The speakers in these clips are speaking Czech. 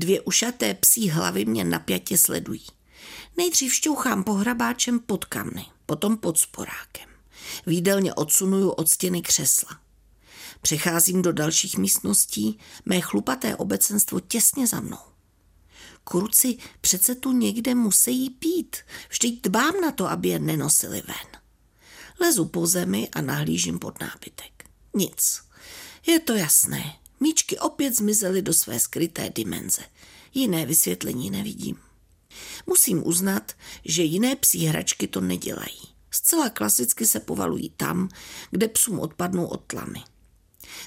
Dvě ušaté psí hlavy mě napjatě sledují. Nejdřív šťouchám pohrabáčem pod kamny, potom pod sporákem. Výdelně odsunuju od stěny křesla. Přecházím do dalších místností, mé chlupaté obecenstvo těsně za mnou. Kruci přece tu někde musí pít, vždyť dbám na to, aby je nenosili ven. Lezu po zemi a nahlížím pod nábytek. Nic. Je to jasné. Míčky opět zmizely do své skryté dimenze. Jiné vysvětlení nevidím. Musím uznat, že jiné psí hračky to nedělají. Zcela klasicky se povalují tam, kde psům odpadnou od tlamy.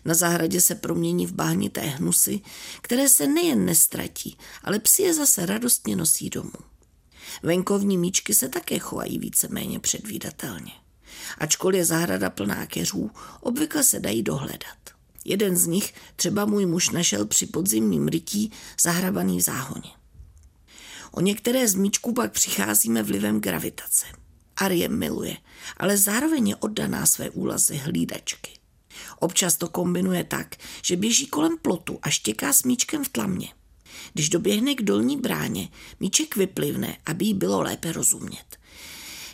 Na zahradě se promění v bahnité hnusy, které se nejen nestratí, ale psi je zase radostně nosí domů. Venkovní míčky se také chovají víceméně předvídatelně. Ačkoliv je zahrada plná keřů, obvykle se dají dohledat. Jeden z nich třeba můj muž našel při podzimním rytí zahrabaný v záhoně. O některé z míčků pak přicházíme vlivem gravitace. Arie miluje, ale zároveň je oddaná své úlazy hlídačky. Občas to kombinuje tak, že běží kolem plotu a štěká s míčkem v tlamě. Když doběhne k dolní bráně, míček vyplivne, aby jí bylo lépe rozumět.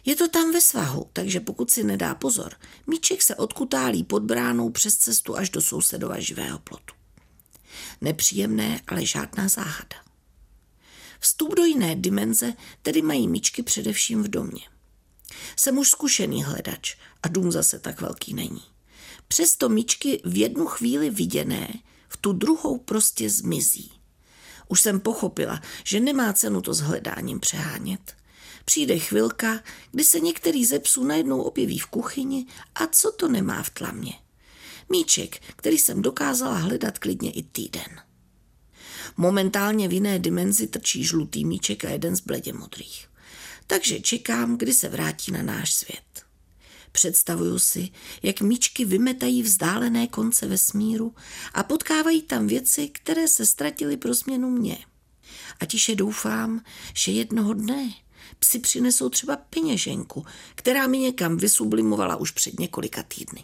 Je to tam ve svahu, takže pokud si nedá pozor, míček se odkutálí pod bránou přes cestu až do sousedova živého plotu. Nepříjemné, ale žádná záhada. Vstup do jiné dimenze tedy mají míčky především v domě. Jsem už zkušený hledač a dům zase tak velký není. Přesto míčky v jednu chvíli viděné v tu druhou prostě zmizí. Už jsem pochopila, že nemá cenu to s hledáním přehánět. Přijde chvilka, kdy se některý ze psů najednou objeví v kuchyni a co to nemá v tlamě. Míček, který jsem dokázala hledat klidně i týden. Momentálně v jiné dimenzi trčí žlutý míček a jeden z bledě modrých. Takže čekám, kdy se vrátí na náš svět. Představuju si, jak míčky vymetají vzdálené konce vesmíru a potkávají tam věci, které se ztratily pro změnu mě. A tiše doufám, že jednoho dne psi přinesou třeba peněženku, která mi někam vysublimovala už před několika týdny.